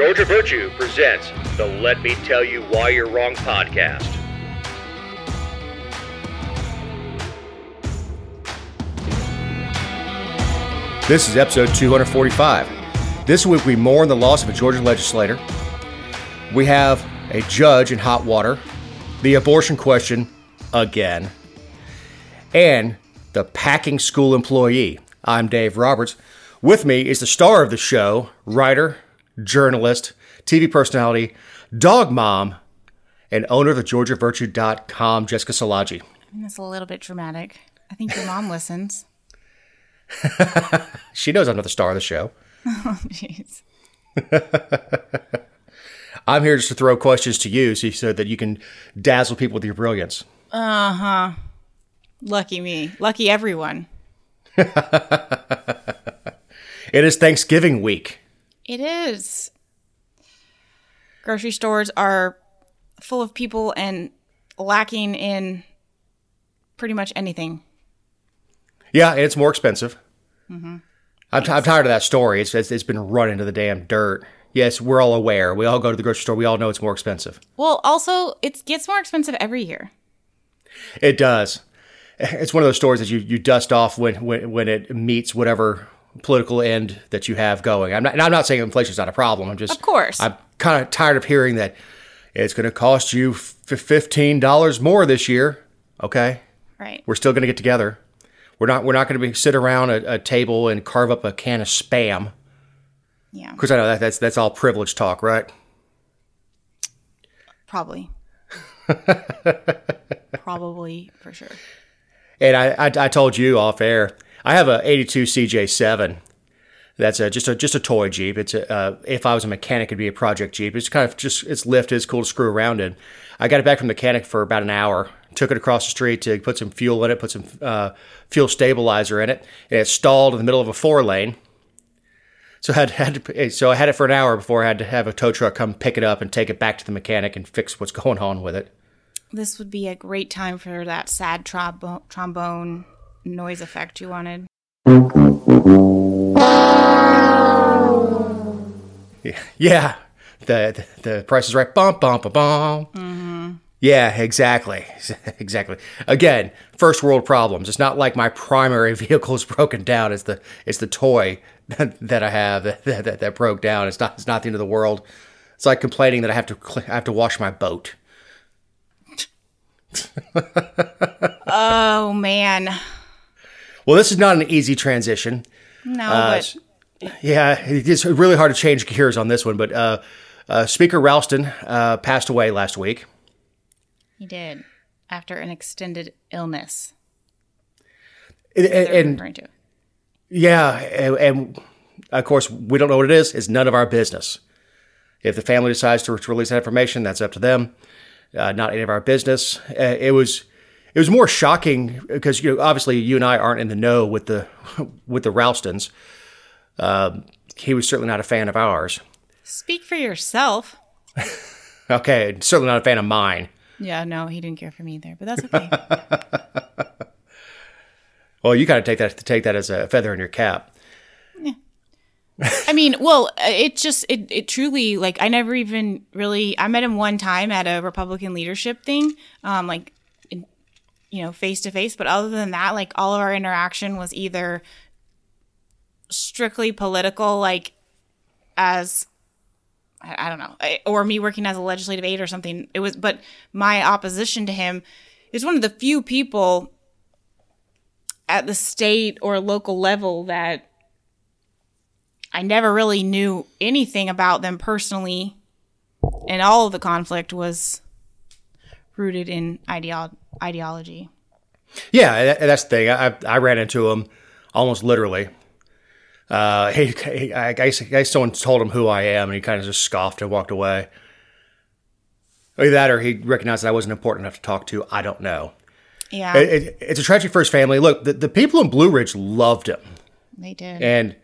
Georgia Virtue presents the Let Me Tell You Why You're Wrong podcast. This is episode 245. This week we mourn the loss of a Georgia legislator. We have a judge in hot water, the abortion question again, and the packing school employee. I'm Dave Roberts. With me is the star of the show, writer, journalist, TV personality, dog mom, and owner of the GeorgiaVirtue.com, Jessica Szilagyi. That's a little bit dramatic. I think your mom listens. She knows I'm not the star of the show. Jeez. I'm here just to throw questions to you so, so that you can dazzle people with your brilliance. Uh huh. Lucky me. Lucky everyone. It is Thanksgiving week. It is. Grocery stores are full of people and lacking in pretty much anything. Yeah, and it's more expensive. Mm-hmm. I'm, t- I'm tired of that story. It's, it's, it's been run into the damn dirt. Yes, we're all aware. We all go to the grocery store. We all know it's more expensive. Well, also, it gets more expensive every year. It does. It's one of those stories that you, you dust off when, when, when it meets whatever political end that you have going. I'm not, and I'm not saying inflation's not a problem. I'm just, Of course. I'm kind of tired of hearing that it's going to cost you $15 more this year. Okay. Right. We're still going to get together. We're not, we're not going to be sit around a, a table and carve up a can of spam. Yeah. Because I know that that's, that's all privilege talk, right? Probably. Probably for sure. And I, I, I told you off air, I have a 82 CJ7. That's a, just a just a toy Jeep. It's a, uh, if I was a mechanic, it'd be a project Jeep. It's kind of just it's lifted, it's cool to screw around in. I got it back from the mechanic for about an hour. Took it across the street to put some fuel in it, put some uh, fuel stabilizer in it, and it stalled in the middle of a four lane. So I had, had to, so I had it for an hour before I had to have a tow truck come pick it up and take it back to the mechanic and fix what's going on with it. This would be a great time for that sad trombone noise effect you wanted. Yeah, the the, the price is right. Bum bum bum bum. Yeah, exactly, exactly. Again, first world problems. It's not like my primary vehicle is broken down. It's the it's the toy that I have that, that, that broke down. It's not it's not the end of the world. It's like complaining that I have to I have to wash my boat. Oh man. Well, this is not an easy transition. No, Uh, but Yeah, it's really hard to change gears on this one. But uh, uh, Speaker Ralston uh, passed away last week. he did after an extended illness. And, we're and. Yeah, and, and of course, we don't know what it is. It's none of our business. If the family decides to, to release that information, that's up to them. Uh, not any of our business. Uh, it was it was more shocking because you know obviously you and I aren't in the know with the with the Ralstons. Um he was certainly not a fan of ours. Speak for yourself. Okay, certainly not a fan of mine. Yeah, no, he didn't care for me either, but that's okay. Well, you kind of take that to take that as a feather in your cap. I mean, well, it just it it truly like I never even really I met him one time at a Republican leadership thing, um, like you know face to face. But other than that, like all of our interaction was either strictly political, like as I, I don't know, or me working as a legislative aide or something. It was, but my opposition to him is one of the few people at the state or local level that I never really knew anything about them personally, and all of the conflict was rooted in ideo- ideology. Yeah, that's the thing. I, I ran into him almost literally. Uh, he, he I guess, I guess someone told him who I am, and he kind of just scoffed and walked away. Either that, or he recognized that I wasn't important enough to talk to. I don't know. Yeah, It, it, it's a tragic for his family. Look, the, the people in Blue Ridge loved him, they did. and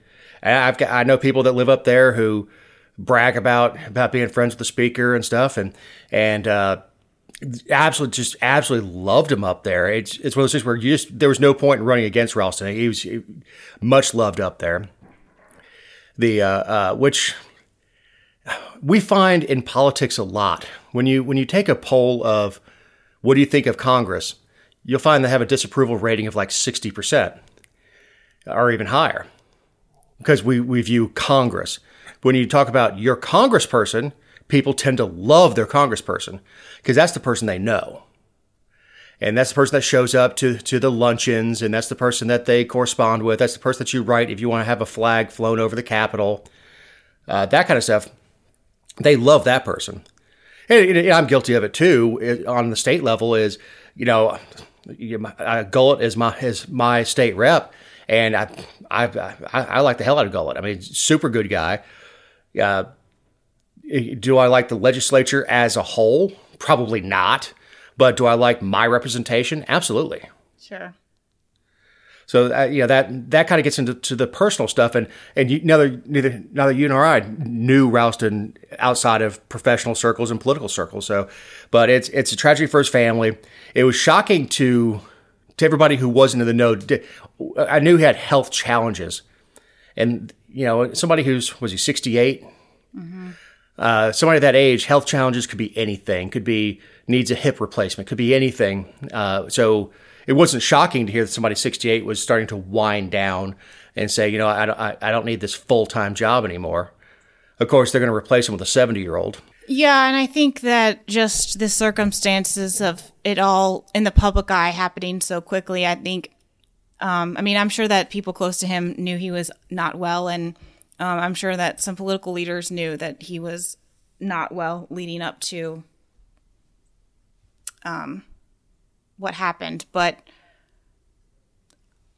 I've got I know people that live up there who brag about about being friends with the speaker and stuff, and and uh, absolutely just absolutely loved him up there. It's it's one of those things where you just there was no point in running against Ralston. He was much loved up there. The uh, uh, which we find in politics a lot when you when you take a poll of what do you think of Congress, you'll find they have a disapproval rating of like sixty percent or even higher because we, we view Congress. When you talk about your congressperson, people tend to love their congressperson because that's the person they know. And that's the person that shows up to, to the luncheons, and that's the person that they correspond with. That's the person that you write if you want to have a flag flown over the Capitol, uh, that kind of stuff. They love that person. And, and I'm guilty of it too on the state level. Is you know, uh, Gullett is my is my state rep, and I, I, I, I like the hell out of Gullett. I mean, super good guy. Uh, do I like the legislature as a whole? Probably not. But do I like my representation? Absolutely. Sure. So uh, you know that that kind of gets into to the personal stuff, and and you, neither neither neither you nor I knew Ralston outside of professional circles and political circles. So, but it's it's a tragedy for his family. It was shocking to to everybody who wasn't in the know. I knew he had health challenges, and you know somebody who's was he sixty eight. Mm-hmm. Uh, somebody that age, health challenges could be anything. Could be needs a hip replacement. Could be anything. Uh, so it wasn't shocking to hear that somebody 68 was starting to wind down and say, you know, I, I, I don't need this full time job anymore. Of course, they're going to replace him with a 70 year old. Yeah, and I think that just the circumstances of it all in the public eye happening so quickly, I think, um, I mean, I'm sure that people close to him knew he was not well, and um, I'm sure that some political leaders knew that he was not well leading up to um, what happened. But,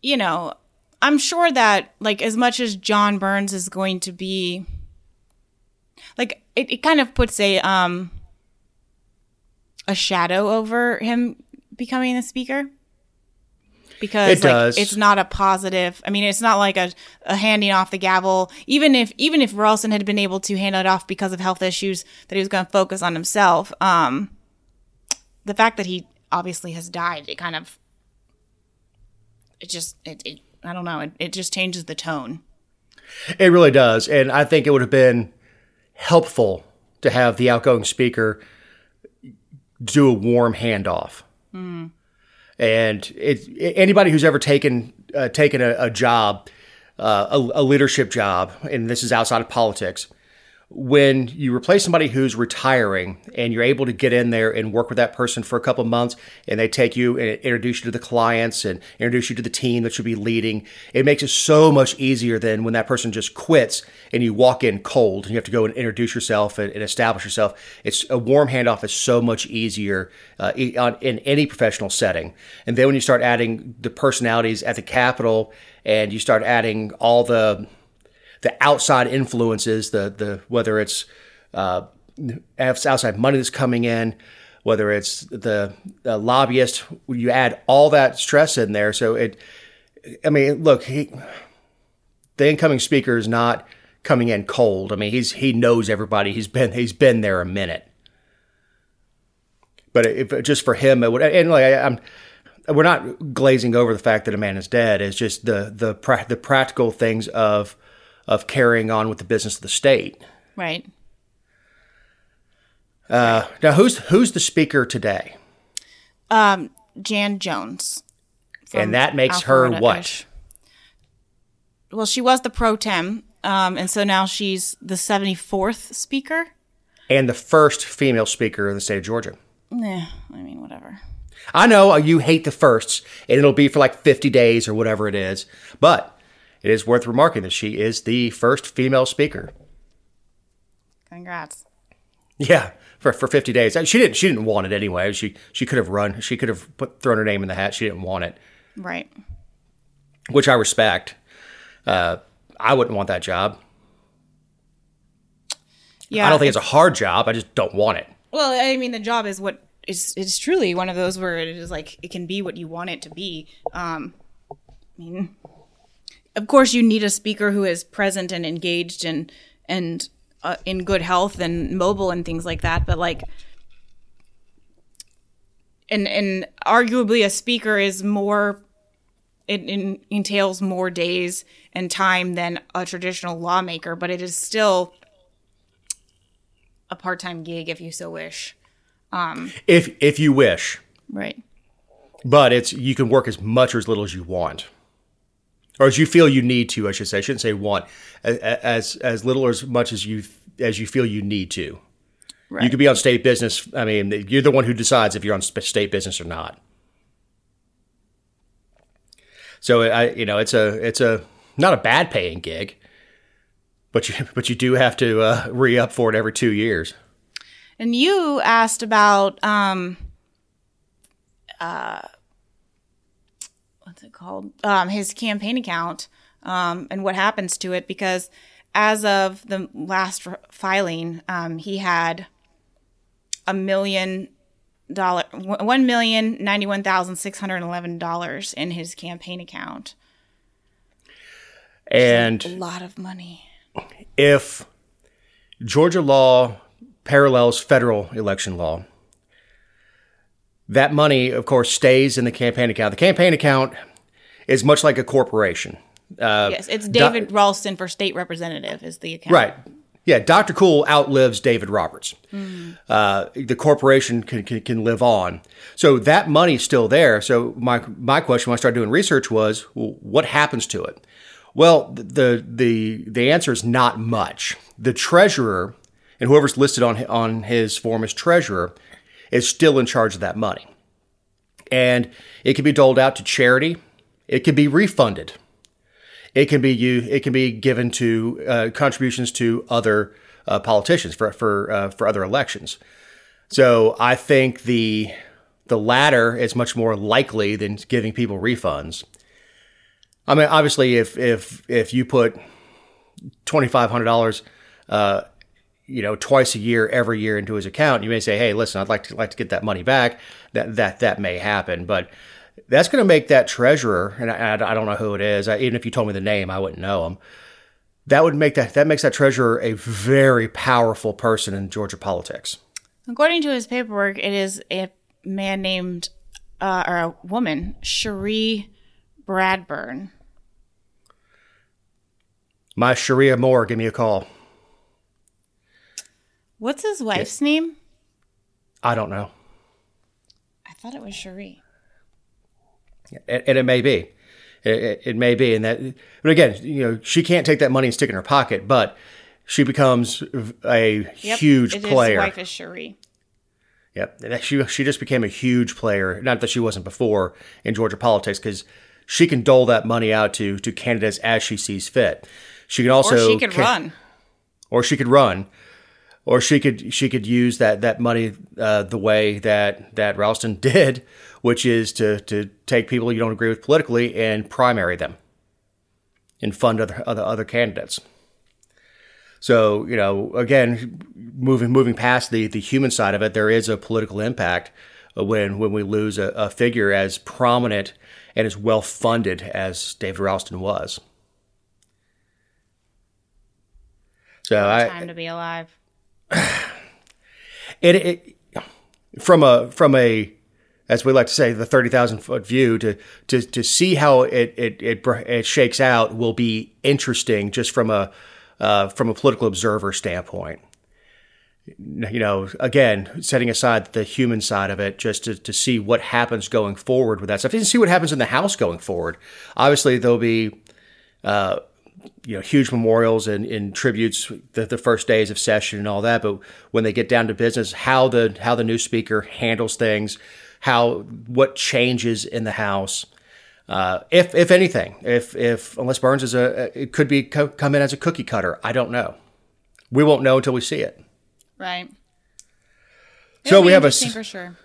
you know, I'm sure that, like, as much as John Burns is going to be, like, it, it kind of puts a, um, a shadow over him becoming the speaker because it like, it's not a positive. I mean, it's not like a, a handing off the gavel. Even if even if Ralston had been able to hand it off because of health issues, that he was going to focus on himself. Um, the fact that he obviously has died, it kind of, it just it, it I don't know, it, it just changes the tone. It really does, and I think it would have been helpful to have the outgoing speaker do a warm handoff. Mm. And it, anybody who's ever taken uh, taken a, a job, uh, a, a, leadership job, and this is outside of politics, when you replace somebody who's retiring and you're able to get in there and work with that person for a couple months and they take you and introduce you to the clients and introduce you to the team that you'll be leading, it makes it so much easier than when that person just quits and you walk in cold and you have to go and introduce yourself and, and establish yourself. It's a warm handoff is so much easier uh, in any professional setting. And then when you start adding the personalities at the Capitol and you start adding all the the outside influences, the the whether it's uh, outside money that's coming in, whether it's the, the lobbyist, you add all that stress in there. So it, I mean, look, he, the incoming speaker is not coming in cold. I mean, he's he knows everybody. He's been he's been there a minute. But if just for him, it would, and like I, I'm we're not glazing over the fact that a man is dead. It's just the the the practical things of of carrying on with the business of the state. Right. Uh, now, who's who's the speaker today? Um, Jan Jones. And that makes her what? Well, she was the pro tem, um, and so now she's the seventy fourth speaker. And the first female speaker in the state of Georgia. Yeah, I mean, whatever. I know you hate the firsts, and it'll be for like 50 days or whatever it is. But it is worth remarking that she is the first female speaker. Congrats. Yeah, for, for 50 days. She didn't she didn't want it anyway. She she could have run. She could have put thrown her name in the hat. She didn't want it. Right. Which I respect. Uh, I wouldn't want that job. Yeah. I don't think it's a hard job. I just don't want it. Well, I mean, the job is what is is truly one of those where it is like it can be what you want it to be. Um, I mean, of course you need a speaker who is present and engaged and and uh, in good health and mobile and things like that but like and and arguably a speaker is more it, it entails more days and time than a traditional lawmaker but it is still a part time gig if you so wish. um If if you wish, Right. but it's you can work as much or as little as you want, or as you feel you need to. I should say. I shouldn't say want. As as little or as much as you as you feel you need to. Right. You could be on state business. I mean, you're the one who decides if you're on state business or not. So I, you know, it's a it's a not a bad paying gig, but you but you do have to uh, re up for it every two years. And you asked about um uh called? Um his campaign account um and what happens to it because as of the last r- filing um he had a million dollar one million ninety one thousand six hundred eleven dollars in his campaign account. And A lot of money. if Georgia law parallels federal election law, that money, of course, stays in the campaign account. The campaign account is much like a corporation. Uh, yes, it's Do- David Ralston for state representative is the account. Right. Yeah, Dr. Cool outlives David Roberts. Uh, the corporation can, can, can live on. So that money's still there. So my, my question when I started doing research was, well, what happens to it? Well, the, the, the answer is not much. The treasurer and whoever's listed on, on his form as treasurer is still in charge of that money. And it can be doled out to charity. It can be refunded it can be you it can be given to uh, contributions to other uh, politicians for for uh, for other elections. So I think the the latter is much more likely than giving people refunds. I mean, obviously, if if if you put twenty five hundred dollars, uh, you know, twice a year, every year into his account, you may say, "Hey, listen, I'd like to like to get that money back." That that that may happen, but that's going to make that treasurer, and I, I don't know who it is. I, even if you told me the name, I wouldn't know him. That would make that that makes that treasurer a very powerful person in Georgia politics. According to his paperwork, it is a man named, uh, or a woman, Cherie Bradburn. My Sharia Moore, give me a call. What's his wife's name? I don't know, I thought it was Cherie. And, and it may be, it, may be, and that. But again, you know, she can't take that money and stick it in her pocket, but she becomes a Yep, huge it is- player. His wife is Cherie. Yep. And She she just became a huge player. Not that she wasn't before in Georgia politics, because she can dole that money out to to candidates as she sees fit. She can also Or she could ca- run. or she could run, or she could she could use that that money uh, the way that that Ralston did, which is to to take people you don't agree with politically and primary them, and fund other other other candidates. So you know, again, moving moving past the the human side of it, there is a political impact when when we lose a, a figure as prominent and as well funded as David Ralston was. So I, Time to be alive. it, it from a from a as we like to say the 30,000 foot view to to to see how it it, it it shakes out will be interesting just from a uh, from a political observer standpoint. You know again setting aside the human side of it just to, to see what happens going forward with that stuff. And see what happens in the house going forward. Obviously there'll be uh, you know huge memorials and, and tributes the, the first days of session and all that. But when they get down to business how the how the new speaker handles things how what changes in the house uh, if if anything if if unless burns is a it could be co- come in as a cookie cutter. I don't know. We won't know until we see it. Right. So It'll we be have a for sure.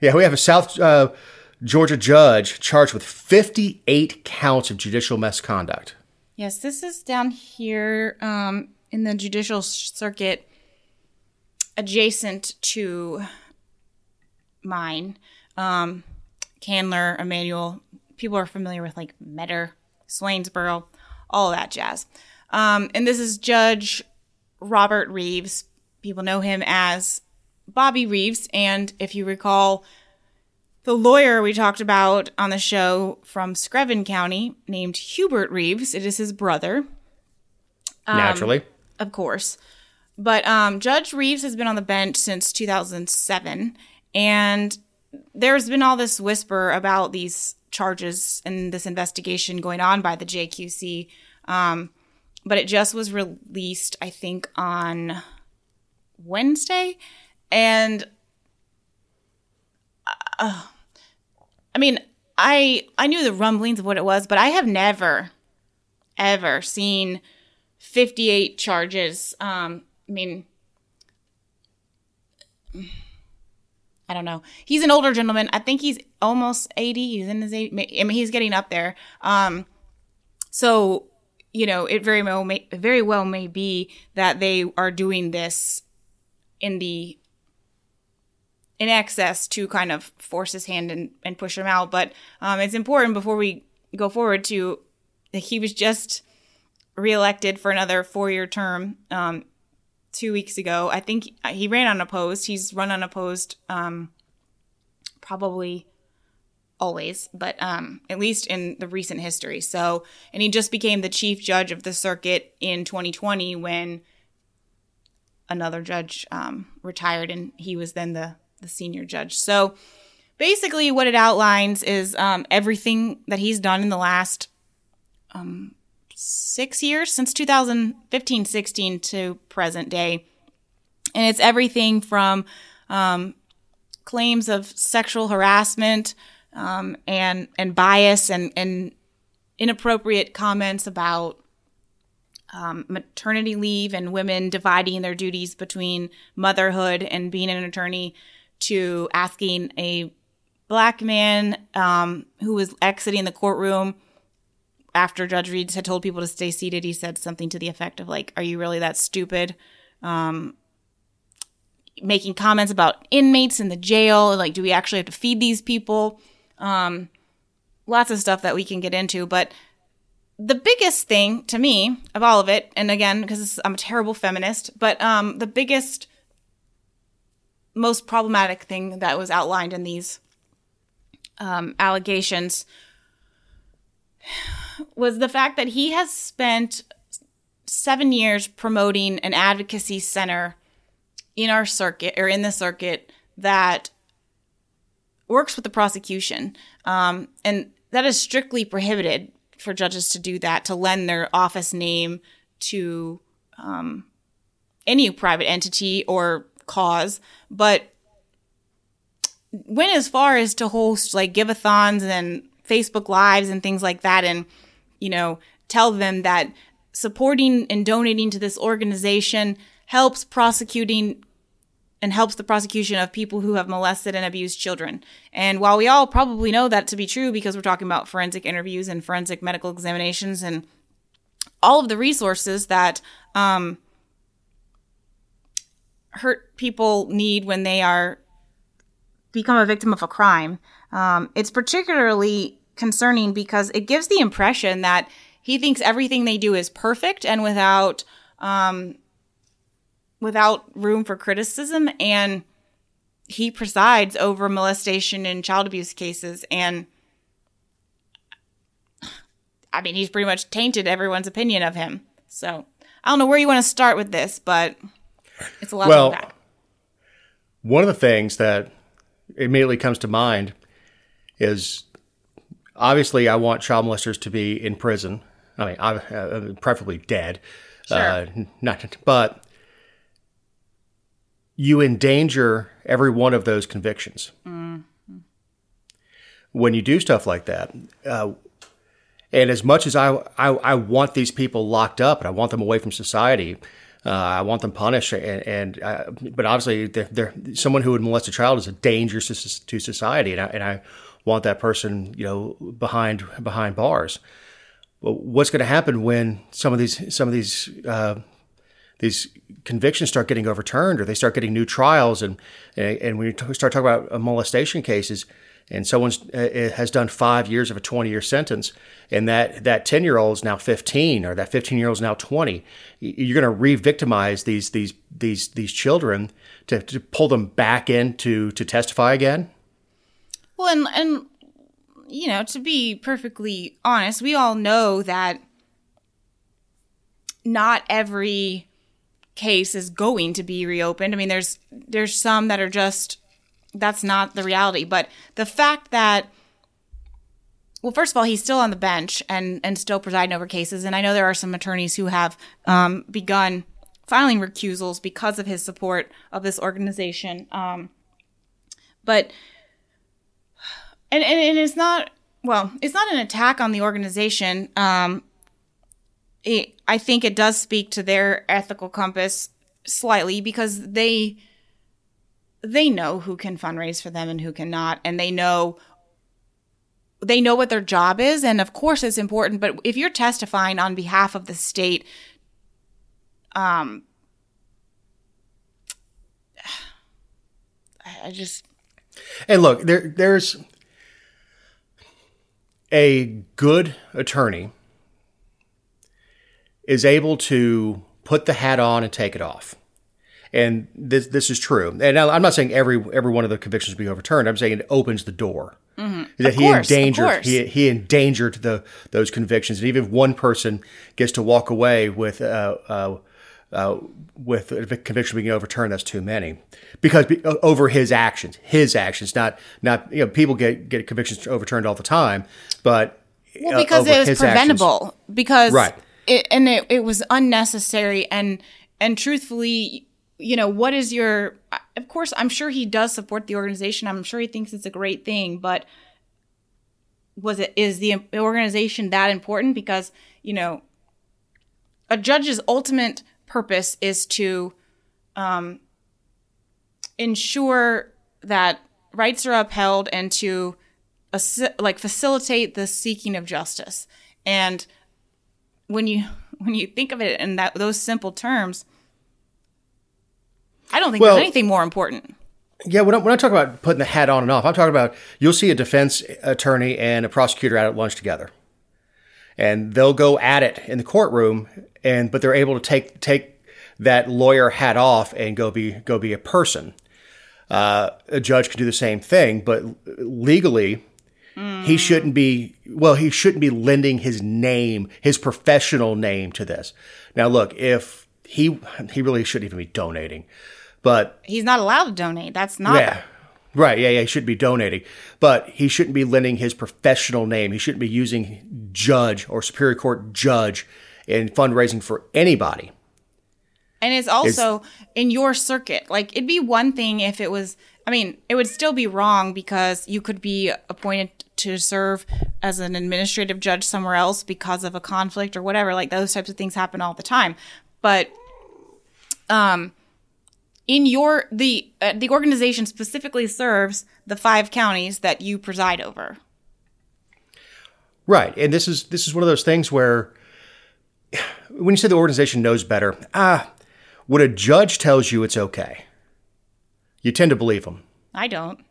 yeah we have a south uh, georgia judge charged with 58 counts of judicial misconduct Yes, this is down here um, in the judicial circuit, adjacent to mine. Um, Candler, Emanuel, people are familiar with like Metter, Swainsboro, all that jazz. Um, and this is Judge Robert Reeves. People know him as Bobby Reeves. And if you recall, the lawyer we talked about on the show from Screven County named Hubert Reeves, it is his brother, naturally of course. But um, Judge Reeves has been on the bench since 2007, and there's been all this whisper about these charges and this investigation going on by the JQC. Um, but it just was released, I think, on Wednesday. And uh, I mean, I I knew the rumblings of what it was, but I have never ever seen 58 charges. Um, I mean, I don't know. He's an older gentleman. I think he's almost 80. He's in his 80. I mean, he's getting up there. Um, so, you know, it very well may, very well may be that they are doing this in the in excess to kind of force his hand and, and push him out. But um, it's important before we go forward to he was just reelected for another four year term um, two weeks ago. I think he ran unopposed. He's run unopposed um, probably always, but um, at least in the recent history. So, and he just became the chief judge of the circuit in 2020 when another judge um, retired, and he was then the the senior judge. So basically, what it outlines is um, everything that he's done in the last um, six years, since 2015 16 to present day. And it's everything from um, claims of sexual harassment um, and, and bias and, and inappropriate comments about um, maternity leave and women dividing their duties between motherhood and being an attorney to asking a black man um, who was exiting the courtroom after Judge Reed had told people to stay seated. He said something to the effect of like, "Are you really that stupid?" Um, making comments about inmates in the jail, like, do we actually have to feed these people? Um, lots of stuff that we can get into, but the biggest thing to me of all of it, and again, because I'm a terrible feminist, but um, the biggest most problematic thing that was outlined in these um, allegations was the fact that he has spent seven years promoting an advocacy center in our circuit or in the circuit that works with the prosecution. Um, and that is strictly prohibited for judges to do that, to lend their office name to um, any private entity or cause, but went as far as to host like giveathons and Facebook lives and things like that and you know tell them that supporting and donating to this organization helps prosecuting and helps the prosecution of people who have molested and abused children. And while we all probably know that to be true because we're talking about forensic interviews and forensic medical examinations and all of the resources that um, hurt people need when they are become a victim of a crime. Um, it's particularly concerning because it gives the impression that he thinks everything they do is perfect and without um, without room for criticism, and he presides over molestation and child abuse cases. And I mean, he's pretty much tainted everyone's opinion of him. So I don't know where you want to start with this, but it's a lot well, of One of the things that immediately comes to mind is obviously I want child molesters to be in prison. I mean, I, uh, preferably dead. Sure. Uh, not, but you endanger every one of those convictions mm-hmm. when you do stuff like that. Uh, and as much as I, I, I want these people locked up and I want them away from society, uh, I want them punished, and, and uh, but obviously, they're, they're, someone who would molest a child is a danger to, to society, and I, and I want that person, you know, behind behind bars. But what's going to happen when some of these some of these uh, these convictions start getting overturned, or they start getting new trials, and and when you start talking about molestation cases, and someone uh, has done five years of a 20 year sentence and that that 10 year old is now 15 or that 15 year old is now 20 you're going to re-victimize these these these these children to, to pull them back in to to testify again well and and you know to be perfectly honest we all know that not every case is going to be reopened. I mean, there's there's some that are just that's not the reality, but the fact that well, first of all, he's still on the bench and and still presiding over cases, and I know there are some attorneys who have um, begun filing recusals because of his support of this organization. Um, but and, and and it's not well, it's not an attack on the organization. Um, it, I think it does speak to their ethical compass slightly because they they know who can fundraise for them and who cannot, and they know they know what their job is and of course it's important but if you're testifying on behalf of the state um i just And look, there there's a good attorney is able to put the hat on and take it off. And this this is true. And I'm not saying every every one of the convictions be overturned. I'm saying it opens the door. That Mm-hmm. Of he course, endangered he he endangered the those convictions. And even if one person gets to walk away with uh, uh, uh, with a conviction being overturned, that's too many because be, over his actions, his actions, not not you know people get get convictions overturned all the time, but Well, uh, because it was his actions- preventable. Because Right. it, and it, it was unnecessary. And and truthfully, you know, what is your? Of course, I'm sure he does support the organization. I'm sure he thinks it's a great thing. But was it is the organization that important? Because you know, a judge's ultimate purpose is to um, ensure that rights are upheld and to like facilitate the seeking of justice. And when you when you think of it in that those simple terms, I don't think Well- there's anything more important. Yeah, when I, when I talk about putting the hat on and off, I'm talking about you'll see a defense attorney and a prosecutor out at lunch together, and they'll go at it in the courtroom, and but they're able to take take that lawyer hat off and go be go be a person. Uh, a judge can do the same thing, but legally, he shouldn't be. Well, he shouldn't be lending his name, his professional name, to this. Now, look, if he he really shouldn't even be donating, but He's not allowed to donate. That's not yeah. Right. Yeah. Yeah. He should be donating, but he shouldn't be lending his professional name. He shouldn't be using judge or Superior Court judge in fundraising for anybody. And it's also in your circuit. Like it'd be one thing if it was I mean, it would still be wrong because you could be appointed to serve as an administrative judge somewhere else because of a conflict or whatever. Like those types of things happen all the time. But um in your the uh, the organization specifically serves the five counties that you preside over. Right. And this is this is one of those things where when you say the organization knows better, ah, when a judge tells you it's okay, you tend to believe them. I don't.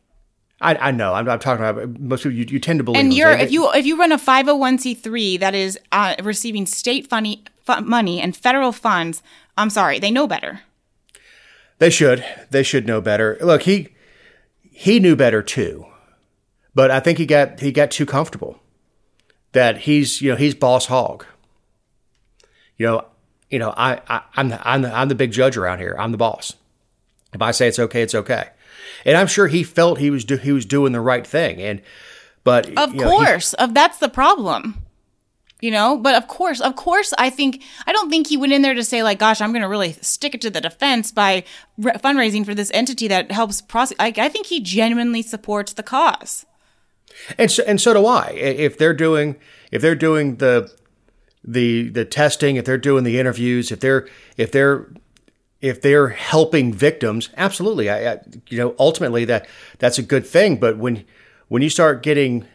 I, I know. I'm, I'm talking about most people. You, you tend to believe. And you're if you if you run a 501c3 that is uh, receiving state funny, fu- money and federal funds, I'm sorry, they know better. They should. They should know better. Look, he he knew better too, but I think he got he got too comfortable. That he's you know he's boss hog. You know, you know I, I I'm the, I'm the, I'm the big judge around here. I'm the boss. If I say it's okay, it's okay. And I'm sure he felt he was do, he was doing the right thing. And but Of you know, he- course, of that's the problem. You know, but of course, of course, I think I don't think he went in there to say like, "Gosh, I'm going to really stick it to the defense by re- fundraising for this entity that helps prosecute." I, I think he genuinely supports the cause. And so, and so do I. If they're doing if they're doing the the the testing, if they're doing the interviews, if they're if they're if they're helping victims, absolutely. I, I you know ultimately that that's a good thing. But when when you start getting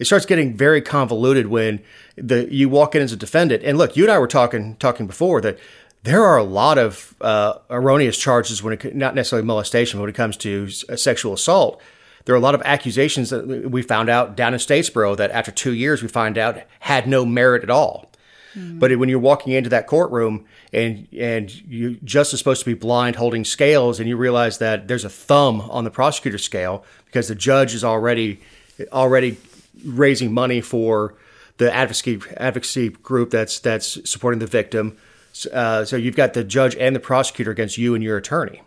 it starts getting very convoluted when the you walk in as a defendant. And look, you and I were talking talking before that there are a lot of uh, erroneous charges when it not necessarily molestation, but when it comes to uh, sexual assault. There are a lot of accusations that we found out down in Statesboro that after two years we find out had no merit at all. But when you're walking into that courtroom and and you just are supposed to be blind holding scales and you realize that there's a thumb on the prosecutor's scale because the judge is already already raising money for the advocacy advocacy group that's that's supporting the victim Uh, so you've got the judge and the prosecutor against you and your attorney.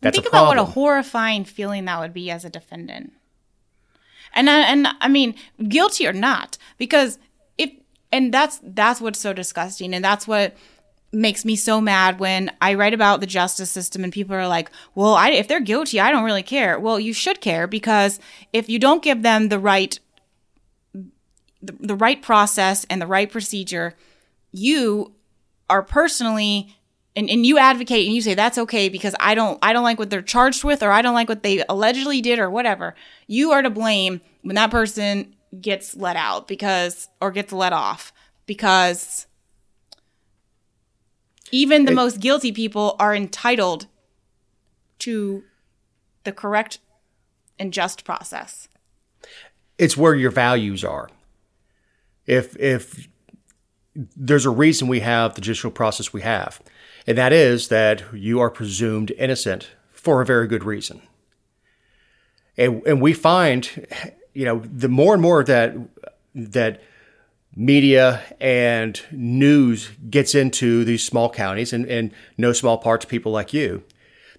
That's think about what a horrifying feeling that would be as a defendant. And I, and I mean, guilty or not, because if and that's that's what's so disgusting, and that's what makes me so mad when I write about the justice system and people are like, "Well, I, if they're guilty, I don't really care." Well, you should care because if you don't give them the right the, the right process and the right procedure, you are personally and, and you advocate and you say that's okay because I don't I don't like what they're charged with or I don't like what they allegedly did or whatever. You are to blame when that person gets let out because or gets let off because even the most guilty people are entitled to the correct and just process. it's where your values are. If if there's a reason we have the judicial process we have, and that is that you are presumed innocent for a very good reason. And and we find, you know, the more and more that that media and news gets into these small counties and, and no small parts people like you,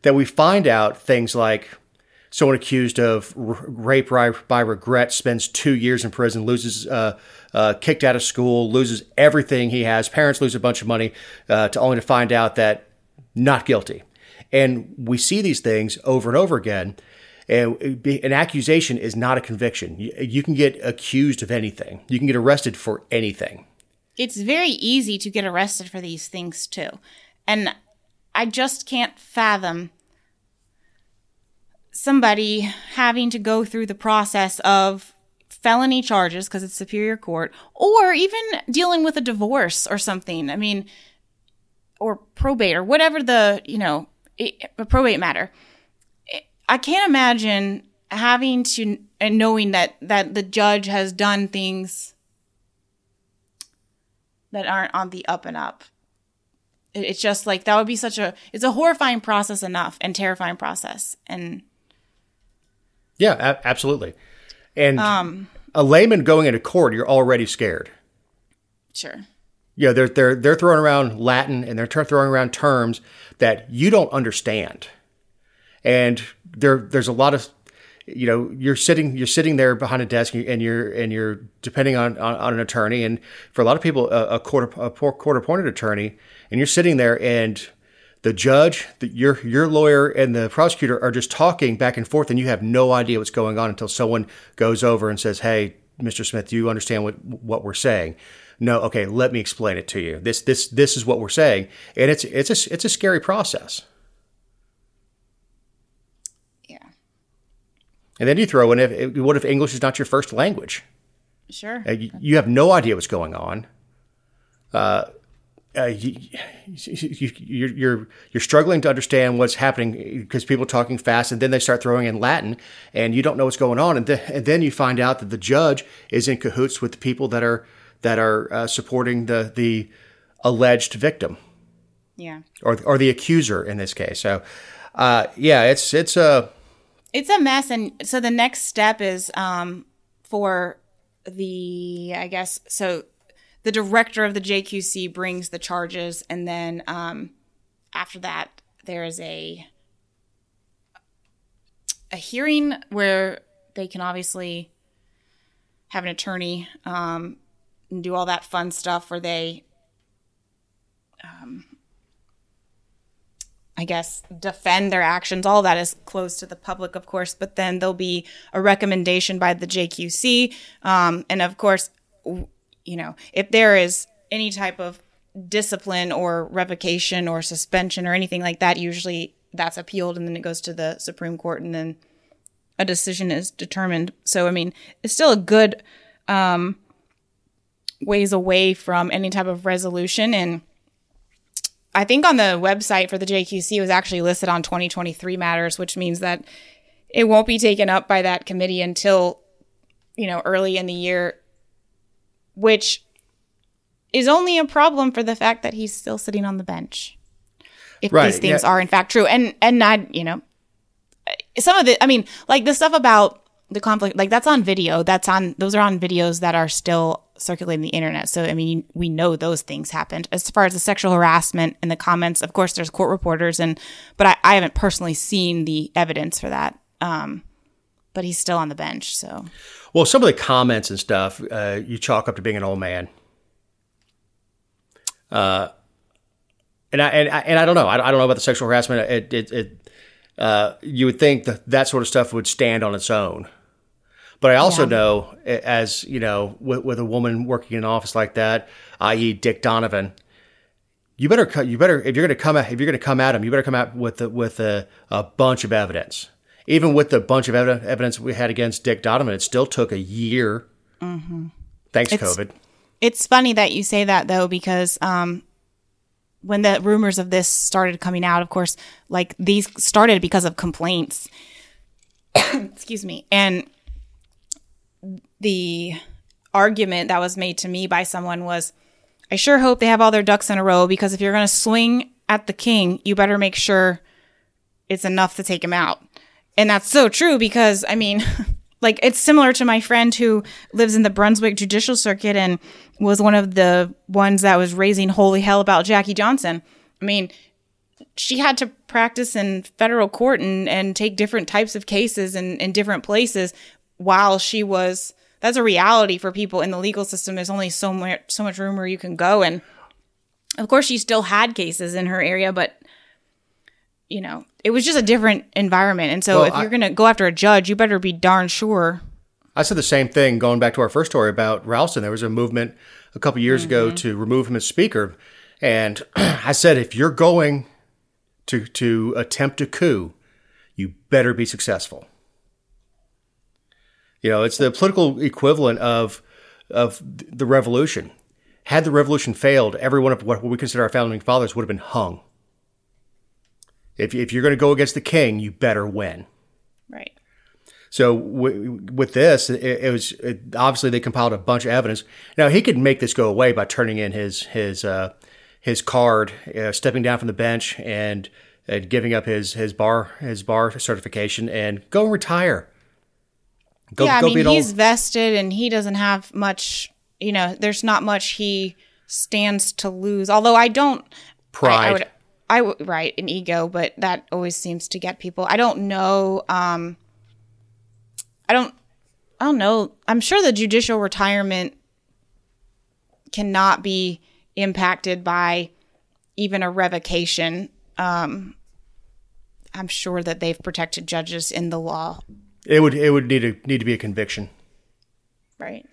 that we find out things like someone accused of rape by, by regret spends two years in prison, loses, uh, uh, kicked out of school, loses everything he has. Parents lose a bunch of money uh, to only to find out that not guilty. And we see these things over and over again. An accusation is not a conviction. You, can get accused of anything. You can get arrested for anything. It's very easy to get arrested for these things too. And I just can't fathom somebody having to go through the process of felony charges because it's superior court or even dealing with a divorce or something. I mean, or probate or whatever the, you know, a probate matter. I can't imagine having to and knowing that that the judge has done things that aren't on the up and up. It- It's just like that would be such a it's a horrifying process enough and terrifying process and Yeah, a- absolutely. And um, a layman going into court, you're already scared. sure. Yeah, they're they're they're throwing around Latin and they're throwing around terms that you don't understand, and there there's a lot of you know you're sitting you're sitting there behind a desk and you're and you're depending on on, on an attorney. And for a lot of people a, a court a court appointed attorney and you're sitting there and the judge the, your your lawyer and the prosecutor are just talking back and forth and you have no idea what's going on until someone goes over and says hey Mr. Smith do you understand what what we're saying? No okay let me explain it to you. This this this is what we're saying. And it's it's a it's a scary process Yeah. And then you throw in if what if English is not your first language Sure. Uh, you, you have no idea what's going on. Uh, uh, you, you, you're, you're you're struggling to understand what's happening because people are talking fast, and then they start throwing in Latin, and you don't know what's going on, and, th- and then you find out that the judge is in cahoots with the people that are that are uh, supporting the the alleged victim Yeah. or or the accuser in this case. So, uh, yeah, it's it's a it's a mess and so the next step is um for the i guess so the director of the jqc brings the charges and then um after that there is a a hearing where they can obviously have an attorney um and do all that fun stuff where they I guess, defend their actions. All that is closed to the public, of course, but then there'll be a recommendation by the JQC. Um, and of course, you know, if there is any type of discipline or revocation or suspension or anything like that, usually that's appealed and then it goes to the Supreme Court and then a decision is determined. So, I mean, it's still a good um, ways away from any type of resolution. And I think on the website for the JQC it was actually listed on 2023 matters, which means that it won't be taken up by that committee until, you know, early in the year, which is only a problem for the fact that he's still sitting on the bench. If Right, these things yeah. are in fact true. And, and not, you know, some of the, I mean, like the stuff about the conflict, like that's on video. That's on, those are on videos that are still circulating the internet. So, I mean, we know those things happened. As far as the sexual harassment and the comments, of course, there's court reporters, and but I, I haven't personally seen the evidence for that. Um, but he's still on the bench. So, well, some of the comments and stuff uh, you chalk up to being an old man. Uh, and I and I, and I don't know. I, I don't know about the sexual harassment. It it, it uh, you would think that that sort of stuff would stand on its own. But I also yeah. know, as you know, with, with, a woman working in an office like that, i.e., Dick Donovan, you better you better if you're going to come at, if you're going to come at him, you better come out with a, with a, a bunch of evidence. Even with the bunch of evidence we had against Dick Donovan, it still took a year. Mm-hmm. Thanks, it's, COVID. It's funny that you say that though, because um, when the rumors of this started coming out, of course, like these started because of complaints. Excuse me. And the argument that was made to me by someone was I sure hope they have all their ducks in a row because if you're going to swing at the king, you better make sure it's enough to take him out. And that's so true because, I mean, like it's similar to my friend who lives in the Brunswick Judicial Circuit and was one of the ones that was raising holy hell about Jackie Johnson. I mean, she had to practice in federal court and, and take different types of cases in, in different places while she was that's a reality for people in the legal system. There's only so much so much room where you can go, and of course, she still had cases in her area, but you know, it was just a different environment. And so, well, if you're going to go after a judge, you better be darn sure. I said the same thing going back to our first story about Ralston. There was a movement a couple years mm-hmm. ago to remove him as speaker, and I said if you're going to to attempt a coup, you better be successful. You know, it's the political equivalent of of the revolution. Had the revolution failed, every one of what we consider our founding fathers would have been hung. If, if you're going to go against the king, you better win. Right. So w- with this, it, it was it, obviously they compiled a bunch of evidence. Now he could make this go away by turning in his his uh, his card, uh, stepping down from the bench, and, and giving up his his bar his bar certification, and go and retire. Go, yeah, I mean, he's vested and he doesn't have much, you know, there's not much he stands to lose. Although I don't. Pride. I, I would, I right, an ego, but that always seems to get people. I don't know. Um, I don't, I don't know. I'm sure the judicial retirement cannot be impacted by even a revocation. Um, I'm sure that they've protected judges in the law it would it would need to need to be a conviction. Right.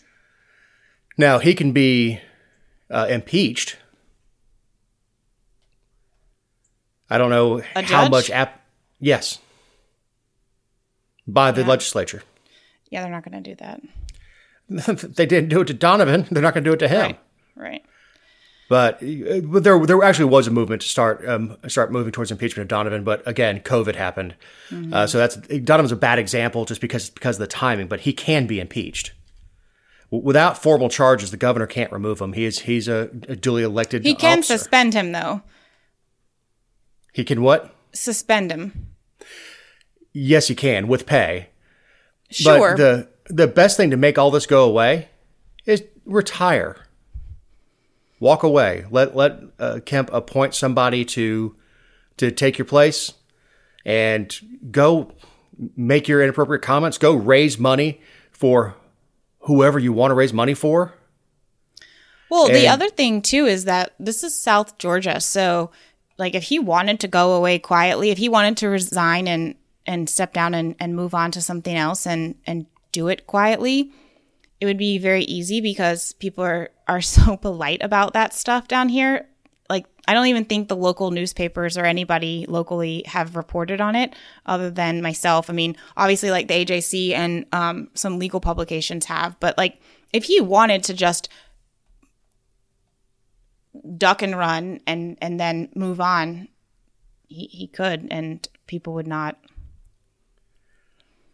Now he can be uh, impeached. I don't know a how judge? much app. Yes. By the yeah. legislature. Yeah, they're not going to do that. they didn't do it to Donovan. They're not going to do it to him. Right. right. But uh, there, there actually was a movement to start um, start moving towards impeachment of Donovan. But again, COVID happened, mm-hmm. uh, so that's Donovan's a bad example just because because of the timing. But he can be impeached without formal charges. The governor can't remove him. He is he's a, a duly elected. He can officer. suspend him though. He can what? Suspend him. Yes, he can with pay. Sure. But the the best thing to make all this go away is retire walk away. Let let uh, Kemp appoint somebody to to take your place, and go make your inappropriate comments. Go raise money for whoever you want to raise money for. Well, and, the other thing too is that this is South Georgia, so like if he wanted to go away quietly, if he wanted to resign and and step down and, and move on to something else and and do it quietly, it would be very easy because people are, are so polite about that stuff down here. Like, I don't even think the local newspapers or anybody locally have reported on it other than myself. I mean, obviously, like the AJC and um, some legal publications have, but like, if he wanted to just duck and run and and then move on, he, he could, and people would not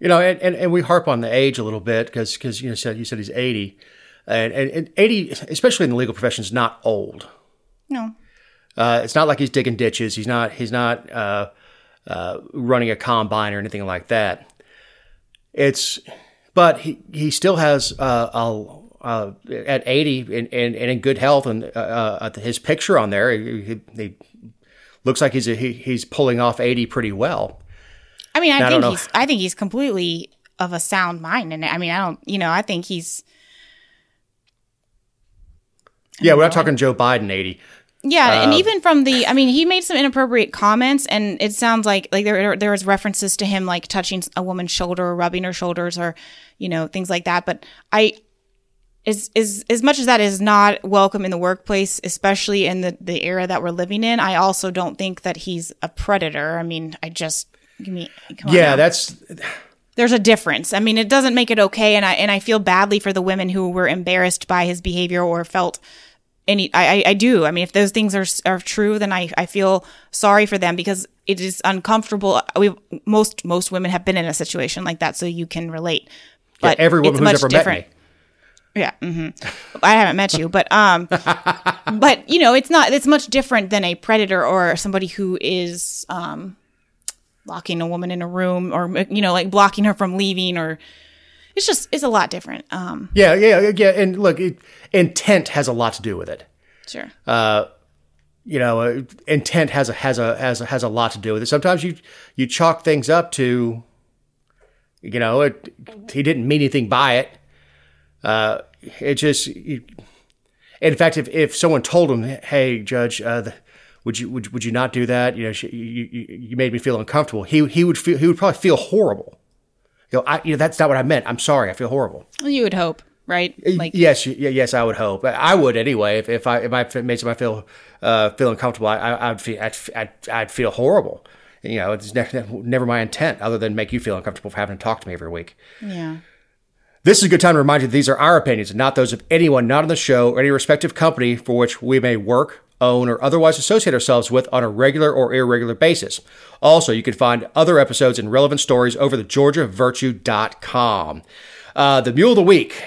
you know, and, and, and we harp on the age a little bit because because you know said you said he's eighty, and, and, and eighty, especially in the legal profession, is not old. No, uh, it's not like he's digging ditches. He's not he's not uh, uh, running a combine or anything like that. It's but he he still has uh, a uh, at 80 and, and, and in good health, and uh, uh, his picture on there, he, he looks like he's a, he, he's pulling off 80 pretty well. I mean, I I think know. he's I think he's completely of a sound mind, and I mean, I don't, you know, I think he's Yeah, we're not talking Joe Biden 80. Yeah, and um, even from the, I mean, he made some inappropriate comments, and it sounds like like there there was references to him like touching a woman's shoulder or rubbing her shoulders or you know things like that. But I, as as as much as that is not welcome in the workplace, especially in the the era that we're living in, I also don't think that he's a predator. I mean, I just give me Yeah, now. that's there's a difference. I mean, it doesn't make it okay, and I and I feel badly for the women who were embarrassed by his behavior or felt any. I I, I do. I mean, if those things are are true, then I I feel sorry for them because it is uncomfortable. We most most women have been in a situation like that, so you can relate. But every woman it's who's much ever different. met me. Yeah, hmm I haven't met you, but um, but you know, it's not. It's much different than a predator or somebody who is um, locking a woman in a room or you know, like blocking her from leaving or. It's just it's a lot different. Um, Yeah, yeah, yeah. And look, it, intent has a lot to do with it. sure. you know, uh, intent has a has a has a, has a lot to do with it. Sometimes you you chalk things up to, you know, it, he didn't mean anything by it. Uh, it just, you, in fact, if, if someone told him, "Hey, Judge, uh, the, would you would, would you not do that? You know, she, you, you you made me feel uncomfortable." He he would feel he would probably feel horrible. You know, I, you know that's not what I meant. I'm sorry. I feel horrible. you would hope, right? Like yes, yes, I would hope. I would anyway. If, if I if I made somebody feel uh, feel uncomfortable, I, I, I'd feel I'd, I'd, I'd feel horrible. You know, it's never, never my intent, other than make you feel uncomfortable for having to talk to me every week. yeah. This is a good time to remind you that these are our opinions and not those of anyone not on the show or any respective company for which we may work, own, or otherwise associate ourselves with on a regular or irregular basis. Also, you can find other episodes and relevant stories over the georgiavirtue.com. Uh, the Mule of the Week.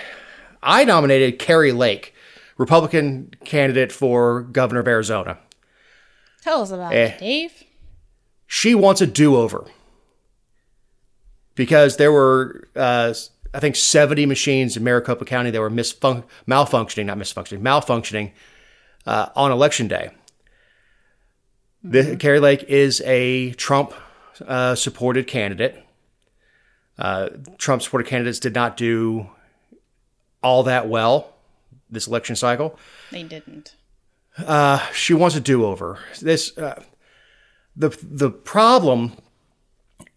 I nominated Kari Lake, Republican candidate for governor of Arizona. Tell us about Eh. it, Dave. she wants a do-over because there were uh, i think 70 machines in maricopa county that were misfun- malfunctioning not misfunctioning malfunctioning uh, on election day the, Kari Lake is a Trump uh, supported candidate. Uh, Trump supported candidates did not do all that well this election cycle They didn't. she wants a do-over. This uh, the the problem.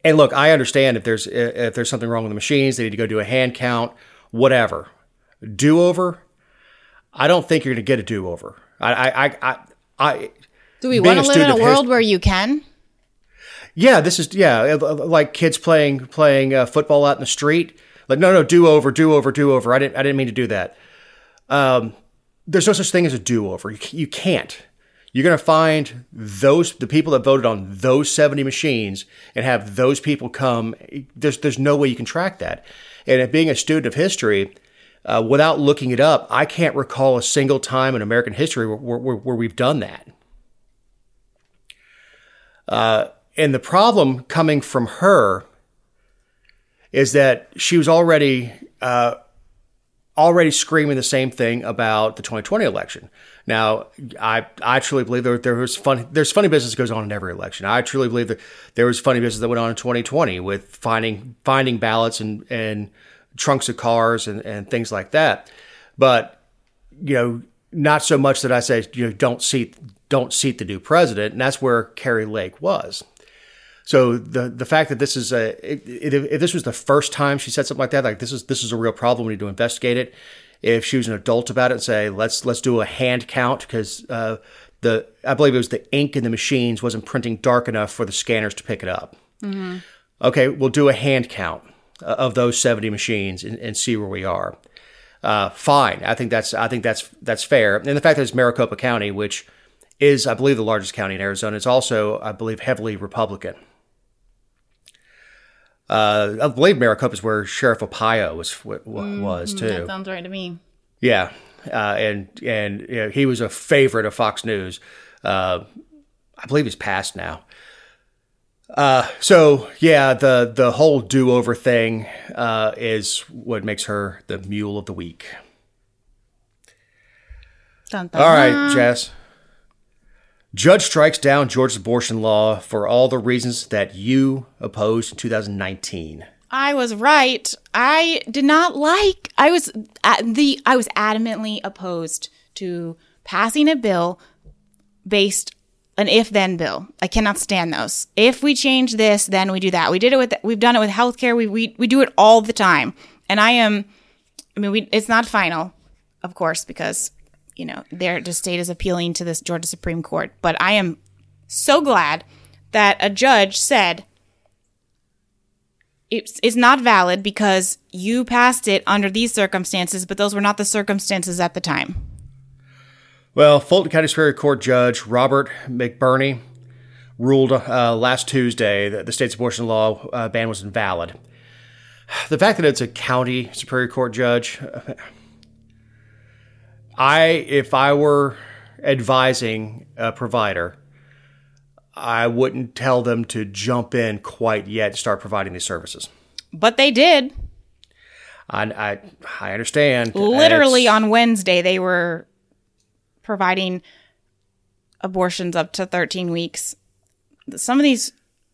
And look, I understand if there's if there's something wrong with the machines, they need to go do a hand count, whatever. Do-over. I don't think you're going to get a do-over. I I I. I, I Do we want to live in a world hist- where you can? yeah, this is yeah, like kids playing playing uh, football out in the street. Like no, no, do over, do over, do over. I didn't I didn't mean to do that. Um, there's no such thing as a do over. You, you can't. You're going to find those the people that voted on those 70 machines and have those people come. There's there's no way you can track that. And being a student of history, uh, without looking it up, I can't recall a single time in American history where, where, where we've done that. And the problem coming from her is that she was already uh, already screaming the same thing about the 2020 election. Now, I I truly believe there, there was fun. There's funny business that goes on in every election. I truly believe that there was funny business that went on in 2020 with finding finding ballots and and trunks of cars and and things like that. But you know, not so much that I say you know don't seat don't seat the new president, and that's where Kari Lake was. So the the fact that this is a if, this was the first time she said something like that, like this is this is a real problem, we need to investigate it. If she was an adult about it and say let's let's do a hand count because uh, the I believe it was the ink in the machines wasn't printing dark enough for the scanners to pick it up. Okay, we'll do a hand count of those seventy machines and, and see where we are. Uh, fine, I think that's I think that's that's fair. And the fact that it's Maricopa County, which is I believe the largest county in Arizona, it's also I believe heavily Republican. Uh, I believe Maricopa is where Sheriff Arpaio was was too. That sounds right to me. Yeah, uh, and and you know, he was a favorite of Fox News. Uh, I believe he's passed now. Uh, so yeah, the the whole do over thing uh, is what makes her the mule of the week. Dun, dun, All right, dun. Jess. Judge strikes down Georgia's abortion law for all the reasons that you opposed in 2019. I was right. I did not like. I was at the. I was adamantly opposed to passing a bill based an if then bill. I cannot stand those. If we change this, then we do that. We did it with. We've done it with healthcare. We we we do it all the time. And I am. I mean, we. It's not final, of course, because you know their the state is appealing to this Georgia Supreme Court. But I am so glad that a judge said it's, it's not valid because you passed it under these circumstances, but those were not the circumstances at the time. Well, Fulton County Superior Court Judge Robert McBurney ruled uh, last Tuesday that the state's abortion law uh, ban was invalid. The fact that it's a county Superior Court judge, I, if I were advising a provider, I wouldn't tell them to jump in quite yet to start providing these services. But they did. I, I, I understand. Literally on Wednesday, they were providing abortions up to 13 weeks. Some of these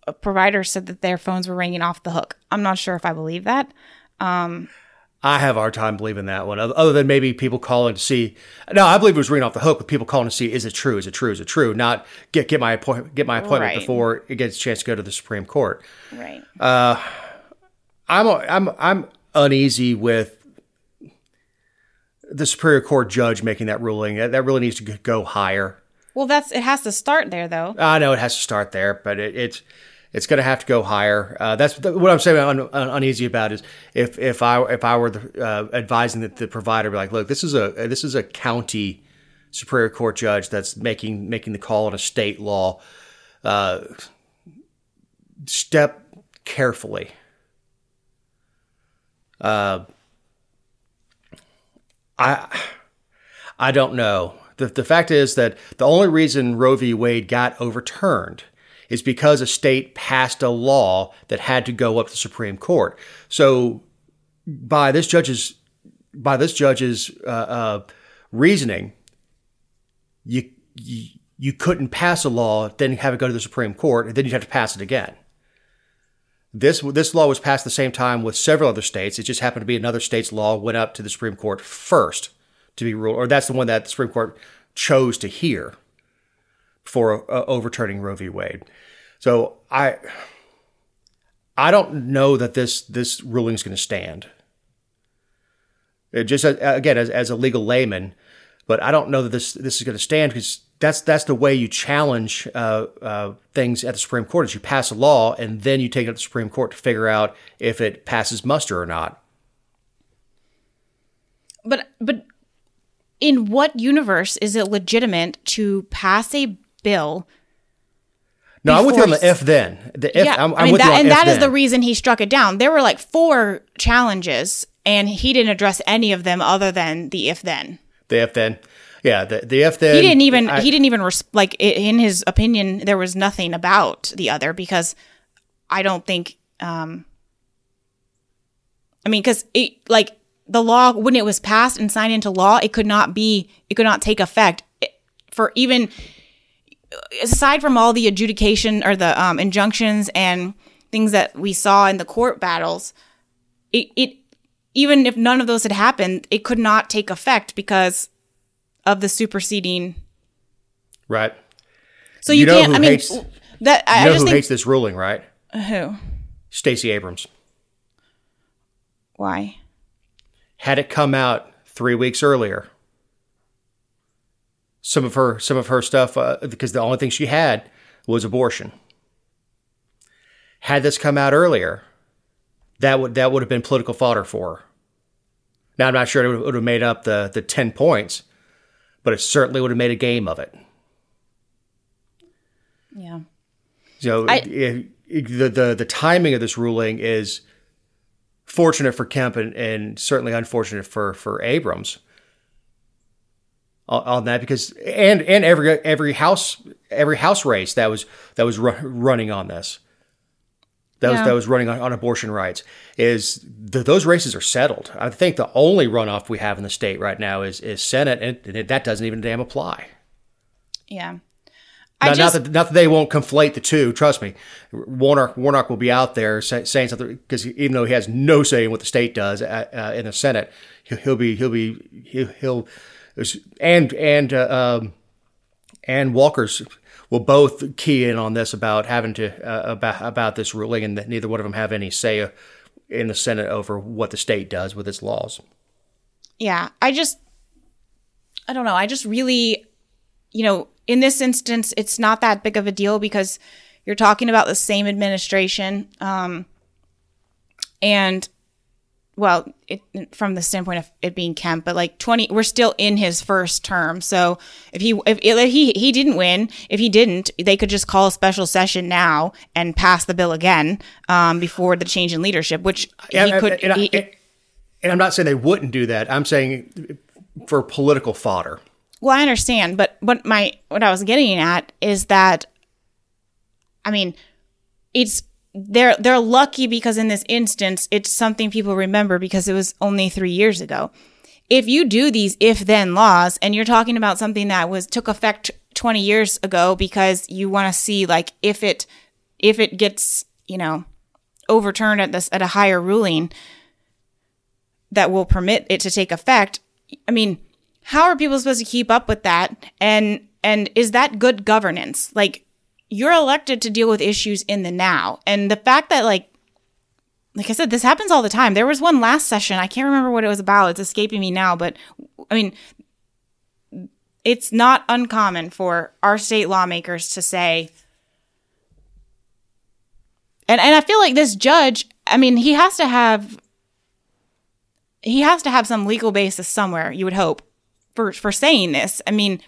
uh, providers said that their phones were ringing off the hook. I'm not sure if I believe that. I have a hard time believing that one, other than maybe people calling to see. No, I believe it was ringing off the hook with people calling to see is it true, is it true, is it true? Not get get my appointment, get my appointment Right. before it gets a chance to go to the Supreme Court. Right. I'm I'm I'm uneasy with the Superior Court judge making that ruling. That that really needs to go higher. Well, that's it has to start there though. I know it has to start there, but it, it's it's going to have to go higher. Uh, that's the, what I'm saying. I'm un- uneasy about is if if I if I were the, uh, advising the, the provider, be like, look, this is a this is a county superior court judge that's making making the call on a state law. Uh, step carefully. Uh, I I don't know. The, the fact is that the only reason Roe v. Wade got overturned is because a state passed a law that had to go up to the Supreme Court. So, by this judge's by this judge's uh, uh, reasoning, you, you you couldn't pass a law, then have it go to the Supreme Court, and then you'd have to pass it again. This this law was passed at the same time with several other states. It just happened to be another state's law went up to the Supreme Court first to be ruled, or that's the one that the Supreme Court chose to hear for uh, overturning Roe v. Wade. So I I don't know that this this ruling is going to stand. It just uh, again as, as a legal layman, but I don't know that this this is going to stand because that's that's the way you challenge uh, uh, things at the Supreme Court is you pass a law and then you take it to the Supreme Court to figure out if it passes muster or not. But but in what universe is it legitimate to pass a bill? No, I'm with you on the if then. The if, yeah, I'm, i I'm mean with that, and that is the reason he struck it down. There were like four challenges, and he didn't address any of them other than the if then. The if then. Yeah, the, the if then. He didn't even I- he didn't even res- like in his opinion there was nothing about the other because I don't think um I mean cuz it like the law when it was passed and signed into law it could not be it could not take effect for even aside from all the adjudication or the um, injunctions and things that we saw in the court battles it, it even if none of those had happened it could not take effect because of the superseding right. so you, You know can't. I mean, hates- that I, You I know just who think hates this ruling, right? who? Stacey Abrams. Why? Had it come out three weeks earlier, some of her some of her stuff uh, because the only thing she had was abortion. Had this come out earlier, that would that would have been political fodder for her. Now I'm not sure it would, would have made up the the ten points, but it certainly would have made a game of it. Yeah. So I- it- it- the, the the timing of this ruling is fortunate for Kemp and, and certainly unfortunate for for Abrams on, on that because and and every every house every house race that was that was ru- running on this. That was Yeah. that was running on, on abortion rights. Is th those races are settled? I think the only runoff we have in the state right now is is Senate, and, and that doesn't even damn apply. Yeah. I Not, just, not that not that they won't conflate the two. Trust me, Warnock Warnock will be out there say, saying something because even though he has no say in what the state does uh, uh, in the Senate, he'll, he'll be he'll be he'll, he'll and and uh, um, and Walker's will both key in on this about having to uh, about about this ruling, and that neither one of them have any say in the Senate over what the state does with its laws. yeah, I just, I don't know. I just really, you know, in this instance, it's not that big of a deal because you're talking about the same administration. Um, and, well, it, from the standpoint of it being Kemp, but like 20, we're still in his first term. So if he, if, if he, he didn't win, if he didn't, they could just call a special session now and pass the bill again, um, before the change in leadership, which he and, could, and, I- he- and I'm not saying they wouldn't do that. I'm saying for political fodder. Well, I understand, but what my what I was getting at is that I mean, it's they're they're lucky because in this instance it's something people remember because it was only 3 years ago. If you do these if then laws and you're talking about something that was took effect 20 years ago because you want to see like if it if it gets, you know, overturned at this at a higher ruling that will permit it to take effect, I mean, how are people supposed to keep up with that and and is that good governance like you're elected to deal with issues in the now and the fact that like like i said this happens all the time there was one last session i can't remember what it was about it's escaping me now but i mean it's not uncommon for our state lawmakers to say and and i feel like this judge i mean he has to have he has to have some legal basis somewhere you would hope for for saying this. I mean,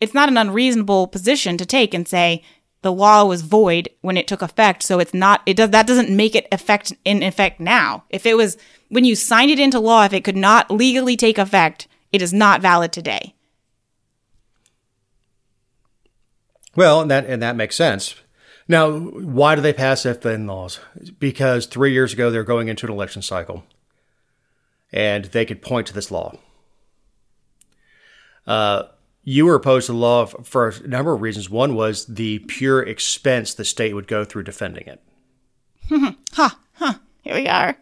it's not an unreasonable position to take and say the law was void when it took effect, so it's not it does that doesn't make it effect in effect now. If it was when you signed it into law, if it could not legally take effect, it is not valid today. Well, and that and that makes sense. Now, why do they pass if-then laws? Because three years ago they're going into an election cycle, and they could point to this law. Uh, you were opposed to the law for a number of reasons. One was the pure expense the state would go through defending it. Here we are.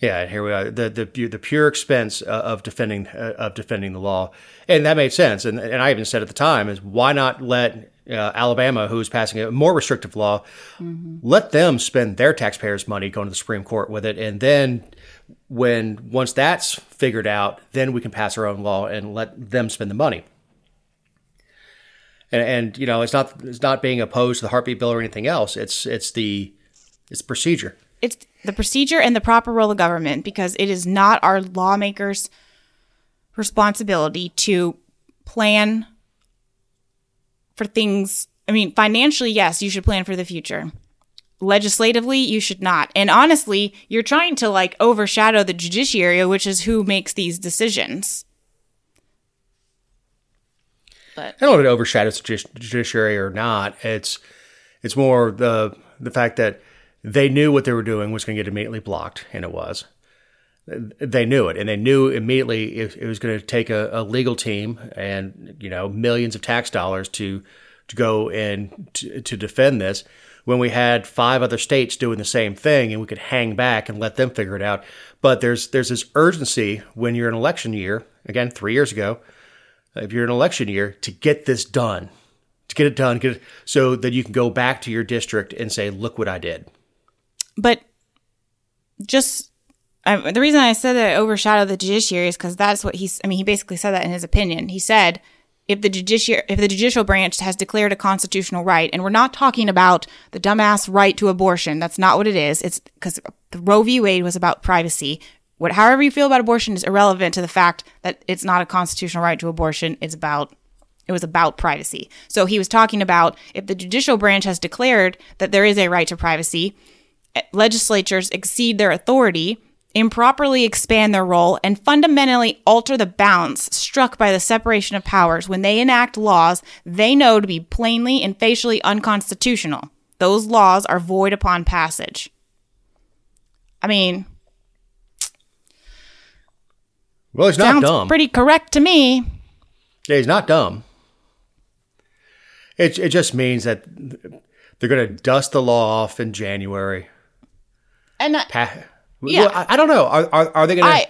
Yeah, and here we are. The the the pure expense uh, of defending uh, of defending the law, and that made sense. And and I even said at the time is why not let uh, Alabama, who's passing a more restrictive law, let them spend their taxpayers' money going to the Supreme Court with it, and then when once that's figured out, then we can pass our own law and let them spend the money. And, and you know, it's not it's not being opposed to the heartbeat bill or anything else. It's it's the it's the procedure. It's the procedure and the proper role of government because it is not our lawmakers' responsibility to plan for things. I mean, financially, yes, you should plan for the future. Legislatively, you should not. And honestly, you're trying to like overshadow the judiciary, which is who makes these decisions. But I don't know if it overshadows the judiciary or not. It's it's more the the fact that they knew what they were doing was going to get immediately blocked, and it was. They knew it, and they knew immediately it, it was going to take a, a legal team and you know millions of tax dollars to to go and to, to defend this. When we had five other states doing the same thing, and we could hang back and let them figure it out. But there's there's this urgency when you're in election year. Again, three years ago, if you're in election year to get this done, to get it done, get it, so that you can go back to your district and say, "Look what I did." but just I, the reason I said that it overshadowed the judiciary is because that's what he's. I mean, he basically said that in his opinion. He said if the judiciary, if the judicial branch has declared a constitutional right, and we're not talking about the dumbass right to abortion. That's not what it is. It's because Roe v. Wade was about privacy. What, however you feel about abortion is irrelevant to the fact that it's not a constitutional right to abortion. It's about it was about privacy. So he was talking about if the judicial branch has declared that there is a right to privacy, eh, legislatures exceed their authority, improperly expand their role, and fundamentally alter the balance struck by the separation of powers when they enact laws they know to be plainly and facially unconstitutional. those laws are void upon passage. I mean, Well, he's not dumb. pretty correct to me. Yeah, he's not dumb. It it just means that they're going to dust the law off in January. And I- Pa- Yeah. Well, I, I don't know. Are, are, are they going to? I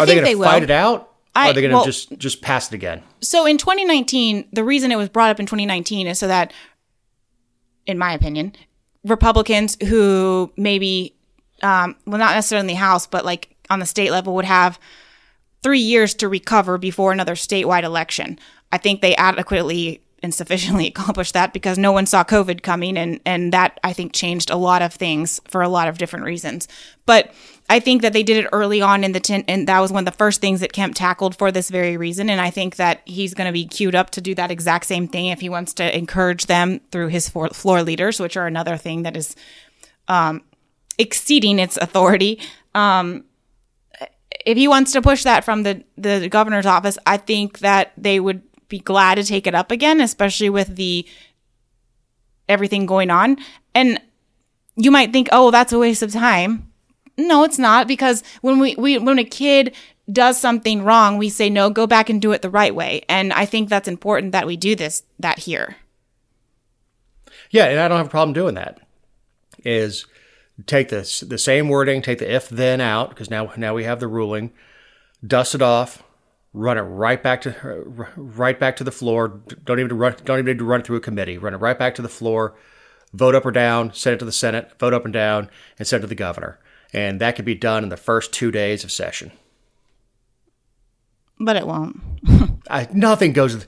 Are they going they to will. fight it out? I- are they going to well- just just pass it again? so in 2019, the reason it was brought up in 2019 is so that, in my opinion, Republicans who maybe, um, well, not necessarily in the House, but like on the state level would have three years to recover before another statewide election. I think they adequately and sufficiently accomplished that because no one saw COVID coming, and and that I think changed a lot of things for a lot of different reasons. But I think that they did it early on in the ten, and that was one of the first things that Kemp tackled for this very reason. And I think that he's going to be queued up to do that exact same thing if he wants to encourage them through his floor, floor leaders, which are another thing that is um, exceeding its authority. Um, if he wants to push that from the the governor's office, I think that they would be glad to take it up again, especially with the everything going on. And you might think, "Oh, that's a waste of time." No, it's not because when we, we when a kid does something wrong, we say no, go back and do it the right way. And I think that's important that we do this that here. Yeah, and I don't have a problem doing that. Is take this the same wording, take the if then out because now now we have the ruling, dust it off, run it right back to right back to the floor. Don't even run, don't even need to run it through a committee. Run it right back to the floor, vote up or down, send it to the Senate, vote up and down, and send it to the governor. And that could be done in the first two days of session. But it won't. I, nothing goes,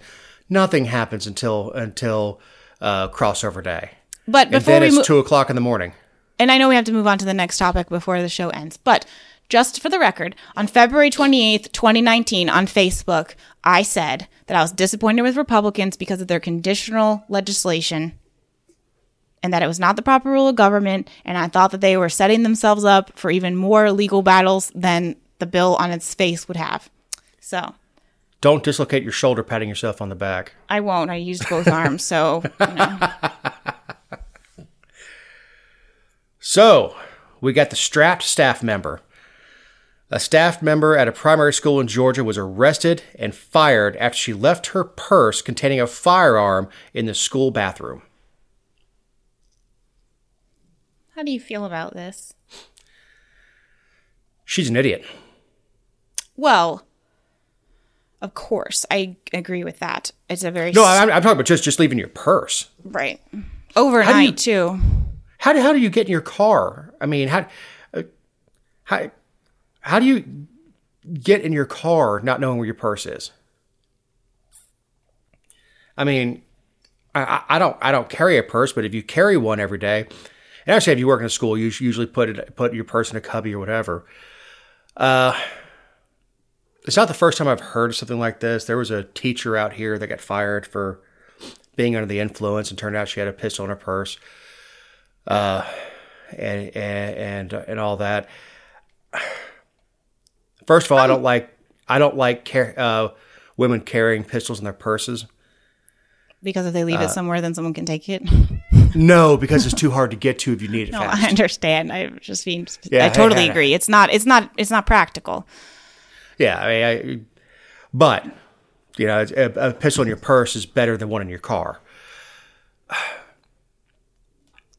nothing happens until until uh, crossover day, But and before then we it's move, two o'clock in the morning. and I know we have to move on to the next topic before the show ends, but just for the record, on February 28th, 2019, on Facebook, I said that I was disappointed with Republicans because of their conditional legislation and that it was not the proper rule of government. And I thought that they were setting themselves up for even more legal battles than the bill on its face would have. So Don't dislocate your shoulder patting yourself on the back. I won't. I used both arms. So, you know. So, we got the strapped staff member. A staff member at a primary school in Georgia was arrested and fired after she left her purse containing a firearm in the school bathroom. how do you feel about this? She's an idiot. Well, of course, I agree with that. It's a very No, I'm, I'm talking about just, just leaving your purse. right overnight you- too. How do, how do you get in your car? I mean, how, uh, how, how do you get in your car not knowing where your purse is? I mean, I, I- don't I don't carry a purse, but if you carry one every day, and actually if you work in a school, you usually put it put your purse in a cubby or whatever. Uh, it's not the first time I've heard of something like this. There was a teacher out here that got fired for being under the influence, and turned out she had a pistol in her purse and and and, and all that. First of all, I don't like I don't like car- uh, women carrying pistols in their purses. Because if they leave it somewhere, then someone can take it. No, because it's too hard to get to if you need it No, fast. I understand. I just being. Yeah, I totally I- agree. It's not. It's not. It's not practical. Yeah, I mean, I, but you know, a, a pistol in your purse is better than one in your car.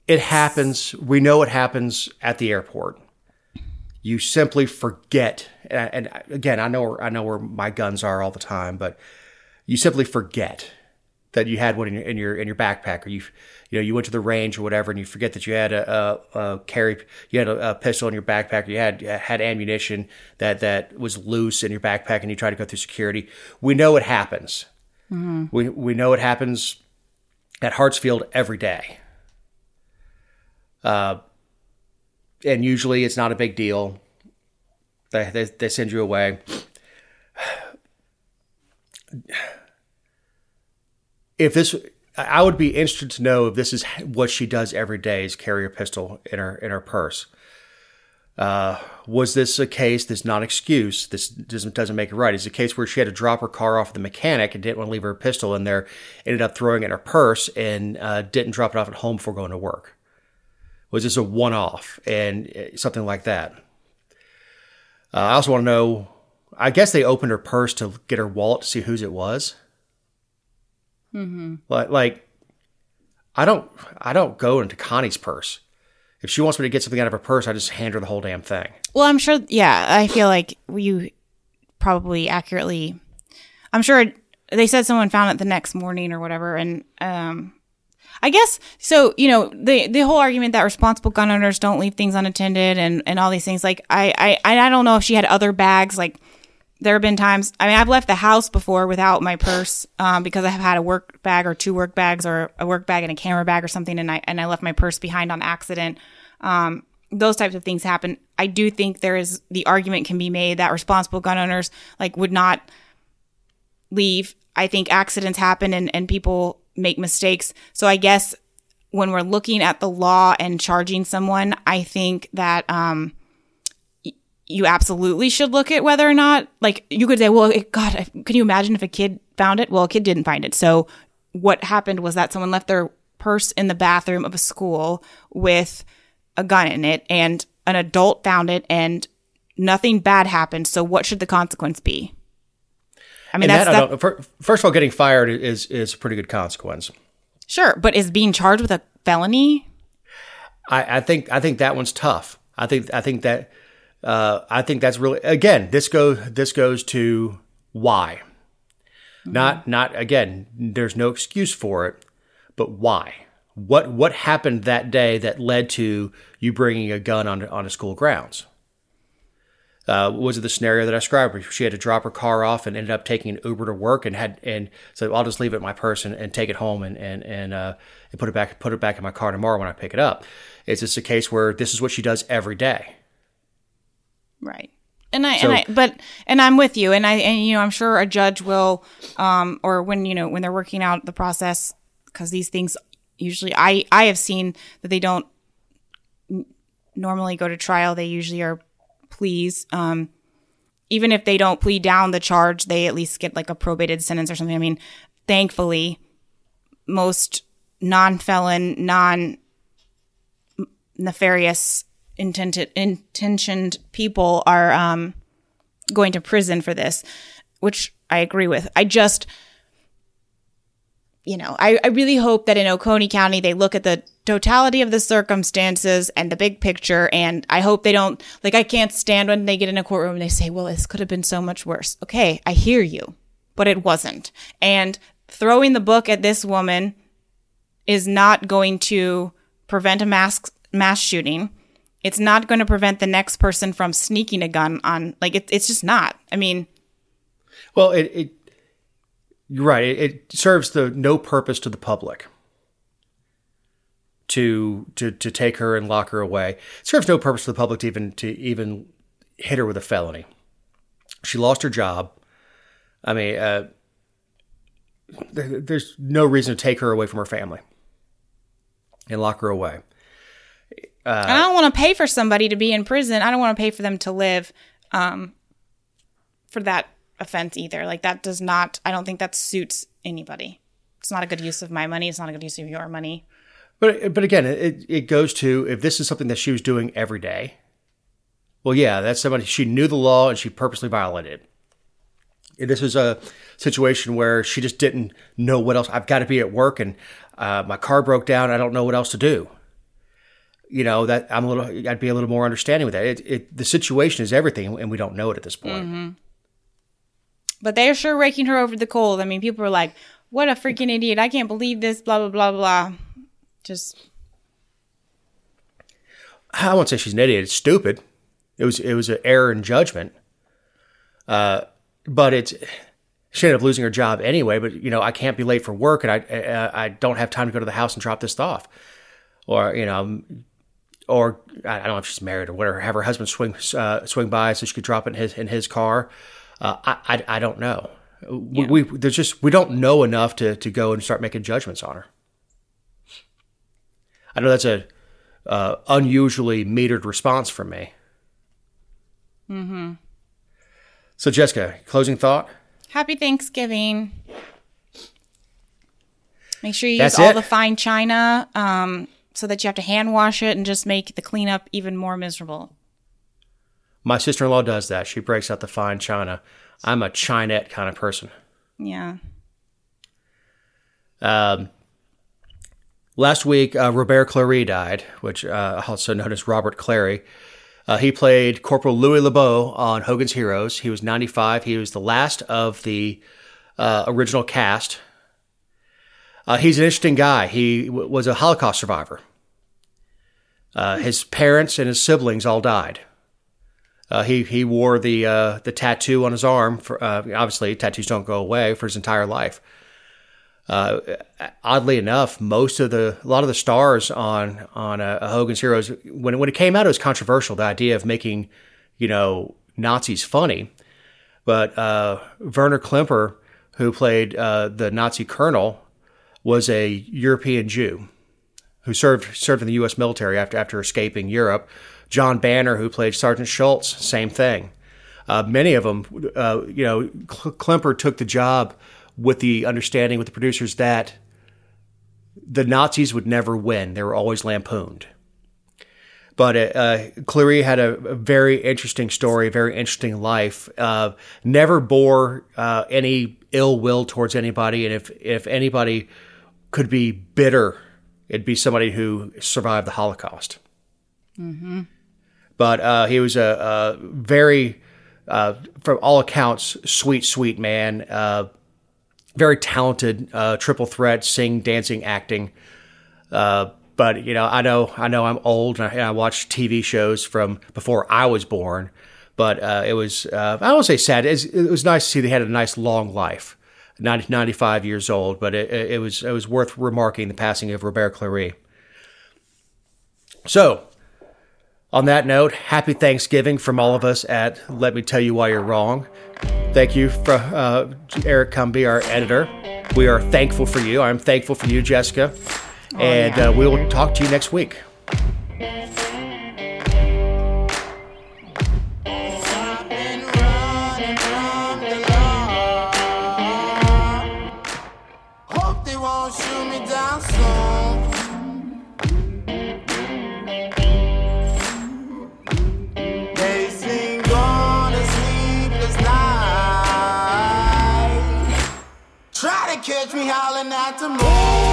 It happens. We know it happens at the airport. You simply forget, and, and again, I know I know where my guns are all the time, but you simply forget that you had one in your in your in your backpack, or you you know you went to the range or whatever, and you forget that you had a, a, a carry you had a, a pistol in your backpack, or you had had ammunition that that was loose in your backpack, and you tried to go through security. We know it happens. We we know it happens at Hartsfield every day. Uh, and usually it's not a big deal. They, they, they send you away. If this, I would be interested to know if this is what she does every day is carry a pistol in her in her purse. Uh, was this a case that's not excuse? This doesn't doesn't make it right. Is a case where she had to drop her car off the mechanic and didn't want to leave her pistol in there, ended up throwing it in her purse and uh, didn't drop it off at home before going to work? Was this a one off and uh, something like that? Uh, I also want to know. I guess they opened her purse to get her wallet to see whose it was. Mm-hmm. Like, like, I don't, I don't go into Connie's purse. If she wants me to get something out of her purse, I just hand her the whole damn thing. Well, I'm sure. Yeah, I feel like you probably accurately. I'm sure they said someone found it the next morning or whatever, and um, I guess so. You know, the the whole argument that responsible gun owners don't leave things unattended and and all these things. Like, I I I don't know if she had other bags. Like, there have been times. I mean, I've left the house before without my purse um, because I have had a work bag or two work bags or a work bag and a camera bag or something, and I and I left my purse behind on accident. Um, those types of things happen. I do think there is the argument can be made that responsible gun owners like would not leave. I think accidents happen and, and people make mistakes. So I guess when we're looking at the law and charging someone, I think that um, y- you absolutely should look at whether or not, like, you could say, well, it, God, can you imagine if a kid found it? Well, a kid didn't find it. So what happened was that someone left their purse in the bathroom of a school with a gun in it and an adult found it and nothing bad happened. So what should the consequence be? I mean, And that's that, I don't, first of all, getting fired is is a pretty good consequence. sure, but is being charged with a felony? I, I think I think that one's tough. I think I think that uh, I think that's really again this goes this goes to why, not not again. There's no excuse for it, but why? What what happened that day that led to you bringing a gun on on school grounds? Uh, was it the scenario that I described? Where she had to drop her car off and ended up taking an Uber to work and had and so I'll just leave it in my purse and, and take it home and and and, uh, and put it back put it back in my car tomorrow when I pick it up. It's just a case where this is what she does every day. Right. And I So- and I but and I'm with you and I and you know I'm sure a judge will um or when you know when they're working out the process cuz these things usually I I have seen that they don't normally go to trial they usually are pleas um even if they don't plead down the charge they at least get like a probated sentence or something I mean thankfully most non-felon non nefarious intended intentioned people are um, going to prison for this, which I agree with. I just, you know, I, I really hope that in Oconee County they look at the totality of the circumstances and the big picture. And I hope they don't like. I can't stand when they get in a courtroom and they say, "Well, this could have been so much worse." Okay, I hear you, but it wasn't. And throwing the book at this woman is not going to prevent a mass mass shooting. It's not going to prevent the next person from sneaking a gun on. Like it, it's just not. I mean, Well, it, it right. It, serves the no purpose to the public to to to take her and lock her away. It serves no purpose to the public to even to even hit her with a felony. She lost her job. I mean, uh, there- there's no reason to take her away from her family and lock her away. and I don't want to pay for somebody to be in prison. I don't want to pay for them to live um, for that offense either. Like that does not. I don't think that suits anybody. It's not a good use of my money. It's not a good use of your money. But but again, it it goes to if this is something that she was doing every day. Well, yeah, that's somebody she knew the law and she purposely violated. it. If this is a situation where she just didn't know what else. I've got to be at work and uh, my car broke down. I don't know what else to do. You know that I'm a little. I'd be a little more understanding with that. It, it the situation is everything, and we don't know it at this point. But they're sure raking her over the coals. I mean, people are like, "What a freaking idiot! I can't believe this." Blah blah blah blah. Just I won't say she's an idiot. It's stupid. It was it was an error in judgment. Uh, but it's she ended up losing her job anyway. But you know, I can't be late for work, and I I, I don't have time to go to the house and drop this off, or you know, or I don't know if she's married or whatever. Have her husband swing uh, swing by so she could drop it in his in his car. Uh, I, I I don't know. We, we there's just we don't know enough to to go and start making judgments on her. I know that's a uh, unusually metered response from me. Mm-hmm. So, Jessica, closing thought? happy Thanksgiving. Make sure you That's use all it? the fine china. Um, so that you have to hand wash it and just make the cleanup even more miserable. My sister in law does that. She breaks out the fine china. I'm a Chinet kind of person. Yeah. Um, last week, uh, Robert Clary died, which uh, also known as Robert Clary. Uh, he played Corporal Louis LeBeau on Hogan's Heroes. He was 95. He was the last of the uh, original cast. Uh, he's an interesting guy. He w- was a Holocaust survivor. Uh, his parents and his siblings all died. Uh, he he wore the uh, the tattoo on his arm. For, uh, obviously, tattoos don't go away for his entire life. Uh, oddly enough, most of the a lot of the stars on on uh, Hogan's Heroes when when it came out, it was controversial. The idea of making you know Nazis funny, but uh, Werner Klemper, who played the Nazi colonel, was a European Jew who served served in the U.S. military after after escaping Europe. John Banner, who played Sergeant Schultz, same thing. Uh, many of them, uh, you know, Klemper took the job with the understanding with the producers that the Nazis would never win; they were always lampooned. But uh, Clary had a, a, very interesting story, very interesting life. Uh, never bore uh, any ill will towards anybody, and if if anybody could be bitter it'd be somebody who survived the Holocaust. Mm-hmm. But uh, he was a, a very, uh, from all accounts, sweet, sweet man. Uh, very talented, uh, triple threat, sing, dancing, acting. Uh, but you know, I know, I know, I'm old, and I, and I watched TV shows from before I was born. But uh, it was, I won't say sad. it was nice to see they had a nice long life. 90, 95 years old, but it, it, was it was worth remarking the passing of Robert Clary. So, on that note, happy Thanksgiving from all of us at Let Me Tell You Why You're Wrong. Thank you for uh, Eric Cumby, our editor. We are thankful for you. I'm thankful for you, Jessica. Oh, and yeah. uh, we will talk to you next week. At the moon.